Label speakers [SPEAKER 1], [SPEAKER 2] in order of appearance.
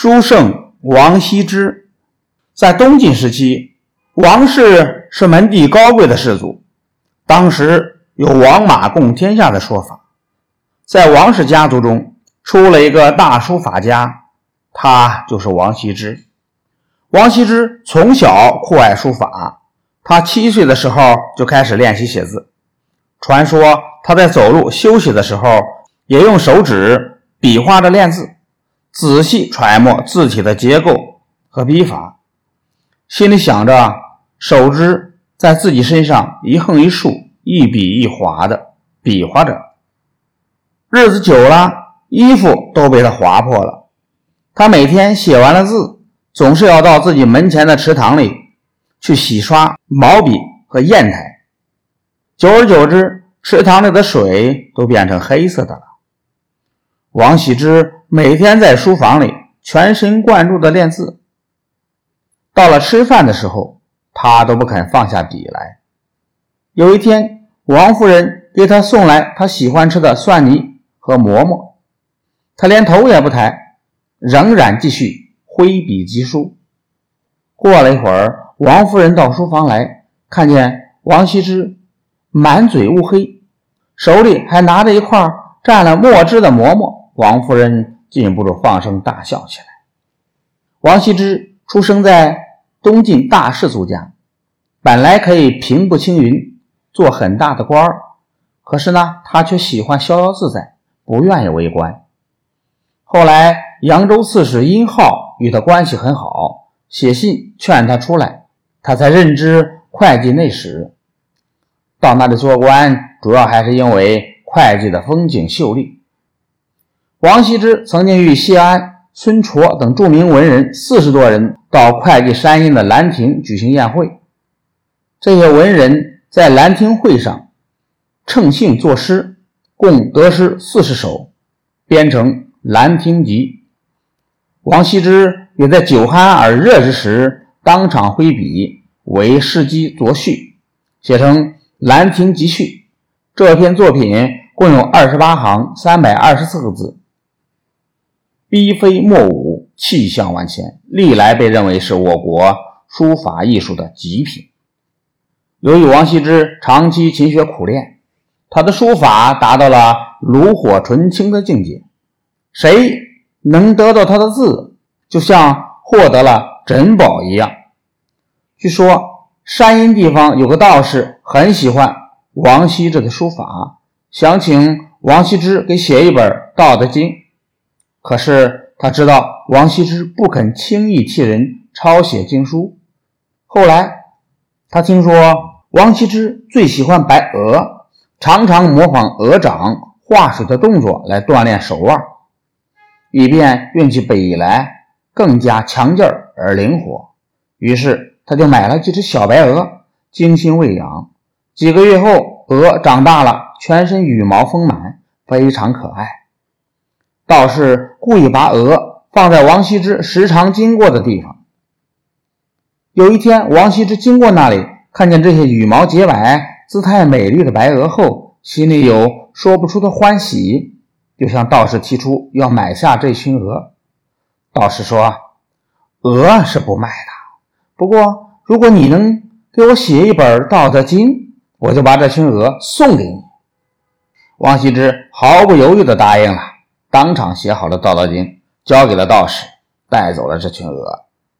[SPEAKER 1] 书圣王羲之，在东晋时期，王氏是门第高贵的氏族，当时有王马共天下的说法。在王氏家族中，出了一个大书法家，他就是王羲之。王羲之从小酷爱书法，他七岁的时候就开始练习写字。传说他在走路休息的时候，也用手指比划着练字。仔细揣摩字体的结构和笔法，心里想着，手指在自己身上一横一竖、一笔一划的比划着。日子久了，衣服都被他划破了。他每天写完了字，总是要到自己门前的池塘里去洗刷毛笔和砚台。久而久之，池塘里的水都变成黑色的了。王羲之。每天在书房里全神贯注地练字，到了吃饭的时候，他都不肯放下笔来。有一天，王夫人给他送来他喜欢吃的蒜泥和馍馍，他连头也不抬，仍然继续挥笔疾书。过了一会儿，王夫人到书房来，看见王羲之满嘴乌黑，手里还拿着一块蘸了墨汁的馍馍，王夫人。禁不住放声大笑起来。王羲之出生在东晋大氏族家，本来可以平步青云，做很大的官儿，可是呢，他却喜欢逍遥自在，不愿意为官。后来，扬州刺史殷浩与他关系很好，写信劝他出来，他才任职会计内史。到那里做官，主要还是因为会计的风景秀丽。王羲之曾经与谢安、孙绰等著名文人四十多人到会稽山阴的兰亭举行宴会。这些文人在兰亭会上乘兴作诗，共得诗四十首，编成《兰亭集》。王羲之也在酒酣耳热之时，当场挥笔为诗集作序，写成《兰亭集序》。这篇作品共有二十八行，三百二十四个字。笔飞墨舞，气象万千，历来被认为是我国书法艺术的极品。由于王羲之长期勤学苦练，他的书法达到了炉火纯青的境界。谁能得到他的字，就像获得了珍宝一样。据说山阴地方有个道士很喜欢王羲之的书法，想请王羲之给写一本《道德经》。可是他知道王羲之不肯轻易替人抄写经书。后来他听说王羲之最喜欢白鹅，常常模仿鹅掌划水的动作来锻炼手腕，以便运起笔来更加强劲而灵活。于是他就买了几只小白鹅，精心喂养。几个月后，鹅长大了，全身羽毛丰满，非常可爱。道士故意把鹅放在王羲之时常经过的地方。有一天，王羲之经过那里，看见这些羽毛洁白、姿态美丽的白鹅后，心里有说不出的欢喜，就向道士提出要买下这群鹅。道士说：“鹅是不卖的，不过如果你能给我写一本《道德经》，我就把这群鹅送给你。”王羲之毫不犹豫地答应了。当场写好了《道德经》，交给了道士，带走了这群鹅。